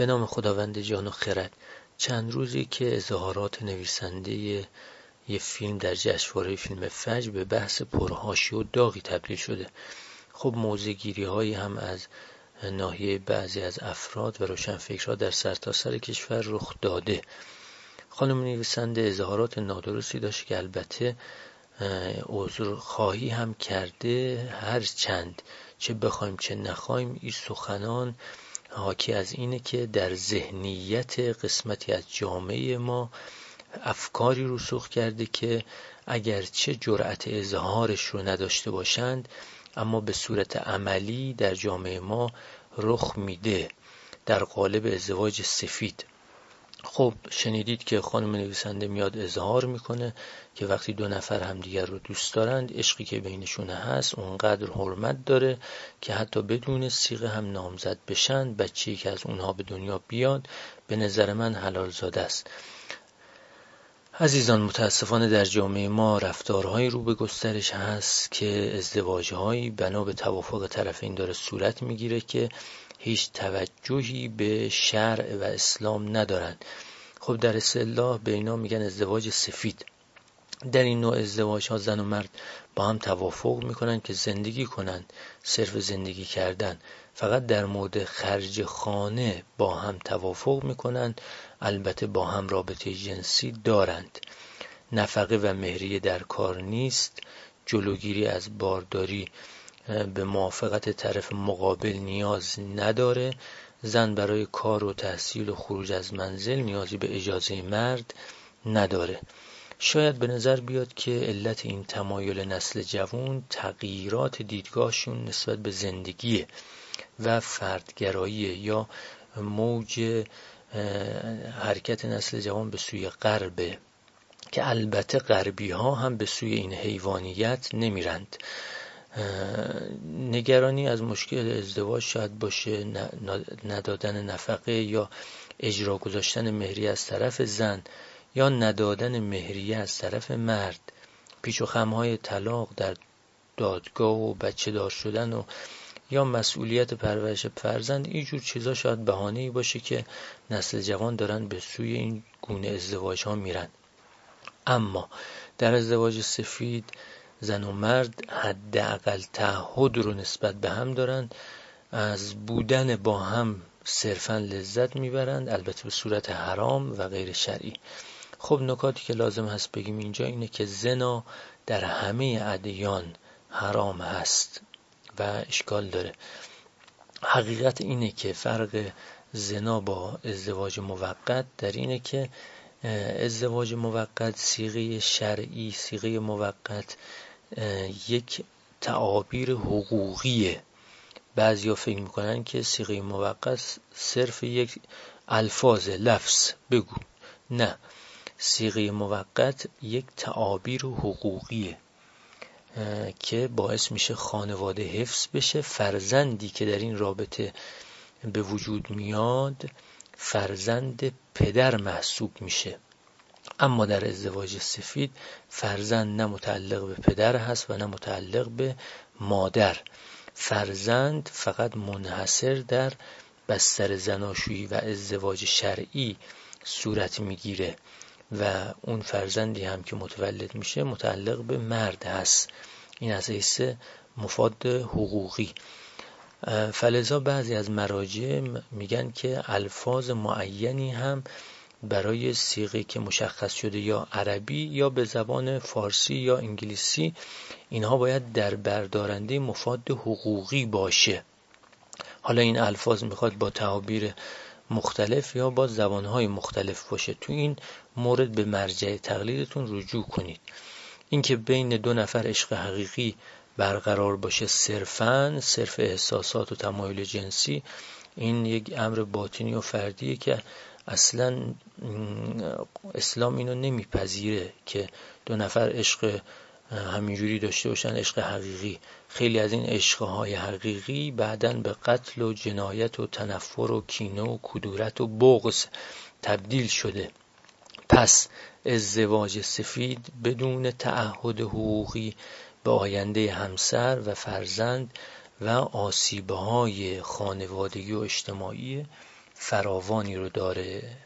به نام خداوند جان و خرد. چند روزی که اظهارات نویسنده یه فیلم در جشنواره فیلم فجر به بحث پرهاشی و داغی تبدیل شده. خب موزگیری هایی هم از ناحیه بعضی از افراد و روشنفکرها در سرتاسر سر کشور رخ داده. خانم نویسنده اظهارات نادرستی داشت که البته عذر خواهی هم کرده هر چند. چه بخوایم چه نخوایم این سخنان حاکی از اینه که در ذهنیت قسمتی از جامعه ما افکاری رسوخ کرده که اگرچه جرأت اظهارش رو نداشته باشند اما به صورت عملی در جامعه ما رخ میده در قالب ازدواج سفید. خب شنیدید که خانم نویسنده میاد اظهار می‌کنه که وقتی دو نفر همدیگر رو دوست دارند عشقی که بینشون هست اونقدر حرمت داره که حتی بدون سیغه هم نامزد بشن بچه‌ای که از اونها به دنیا بیاد به نظر من حلال زاده است. عزیزان متاسفانه در جامعه ما رفتارهایی رو به گسترش هست که ازدواجهایی بنا به توافق طرفین داره صورت می‌گیره که هیچ توجهی به شرع و اسلام ندارند. خب در اصطلاح به اینا میگن ازدواج سفید. در این نوع ازدواج ها زن و مرد با هم توافق می‌کنن که زندگی کنند صرف زندگی کردن. فقط در مورد خرج خانه با هم توافق می‌کنند البته با هم رابطه جنسی دارند. نفقه و مهریه در کار نیست. جلوگیری از بارداری به موافقت طرف مقابل نیاز نداره. زن برای کار و تحصیل و خروج از منزل نیازی به اجازه مرد نداره. شاید به نظر بیاد که علت این تمایل نسل جوان تغییرات دیدگاهشون نسبت به زندگی و فردگرایی یا موج حرکت نسل جوان به سوی غربه که البته غربی ها هم به سوی این حیوانیت نمیرند. نگرانی از مشکل ازدواج شاید باشه ندادن نفقه یا اجرا گذاشتن مهری از طرف زن. یا ندادن مهریه از طرف مرد. پیچ و خمهای طلاق در دادگاه و بچه دار شدن و یا مسئولیت پرورش فرزند اینجور چیزا شاید بهانه‌ای باشه که نسل جوان دارن به سوی این گونه ازدواج ها میرن. اما در ازدواج سفید زن و مرد حداقل تعهد رو نسبت به هم دارند از بودن با هم صرفا لذت می‌برند البته به صورت حرام و غیر شرعی. خب نکاتی که لازم هست بگیم اینجا اینه که زنا در همه ادیان حرام هست و اشکال داره. حقیقت اینه که فرق زنا با ازدواج موقت در اینه که ازدواج موقت سیغه شرعی سیغه موقت یک تعابیر حقوقیه. بعضیا فکر می‌کنن که سیغه موقت صرف یک الفاظ لفظ بگو. نه. سیغه موقت یک تعابیر حقوقیه که باعث میشه خانواده حفظ بشه. فرزندی که در این رابطه به وجود میاد فرزند پدر محسوب میشه. اما در ازدواج سفید فرزند نه متعلق به پدر هست و نه متعلق به مادر. فرزند فقط منحصر در بستر زناشویی و ازدواج شرعی صورت می‌گیره. و اون فرزندی هم که متولد میشه متعلق به مرد هست. این از حیث مفاد حقوقی. فلزا بعضی از مراجع میگن که الفاظ معینی هم برای سیغه که مشخص شده یا عربی یا به زبان فارسی یا انگلیسی اینها باید در بردارنده مفاد حقوقی باشه. حالا این الفاظ می‌خواد با تعابیر مختلف یا با زبانهای مختلف باشه. تو این مورد به مرجع تقلیدتون رجوع کنید. اینکه بین دو نفر عشق حقیقی برقرار باشه صرفا صرف احساسات و تمایل جنسی این یک امر باطنی و فردیه که اصلا اسلام اینو نمیپذیره که دو نفر عشق همینجوری داشته باشن عشق حقیقی. خیلی از این عشقهای حقیقی بعدا به قتل و جنایت و تنفر و کینه و کدورت و بغض تبدیل شده. پس ازدواج سفید بدون تعهد حقوقی به آینده همسر و فرزند و آسیبهای خانوادگی و اجتماعی فراوانی رو داره.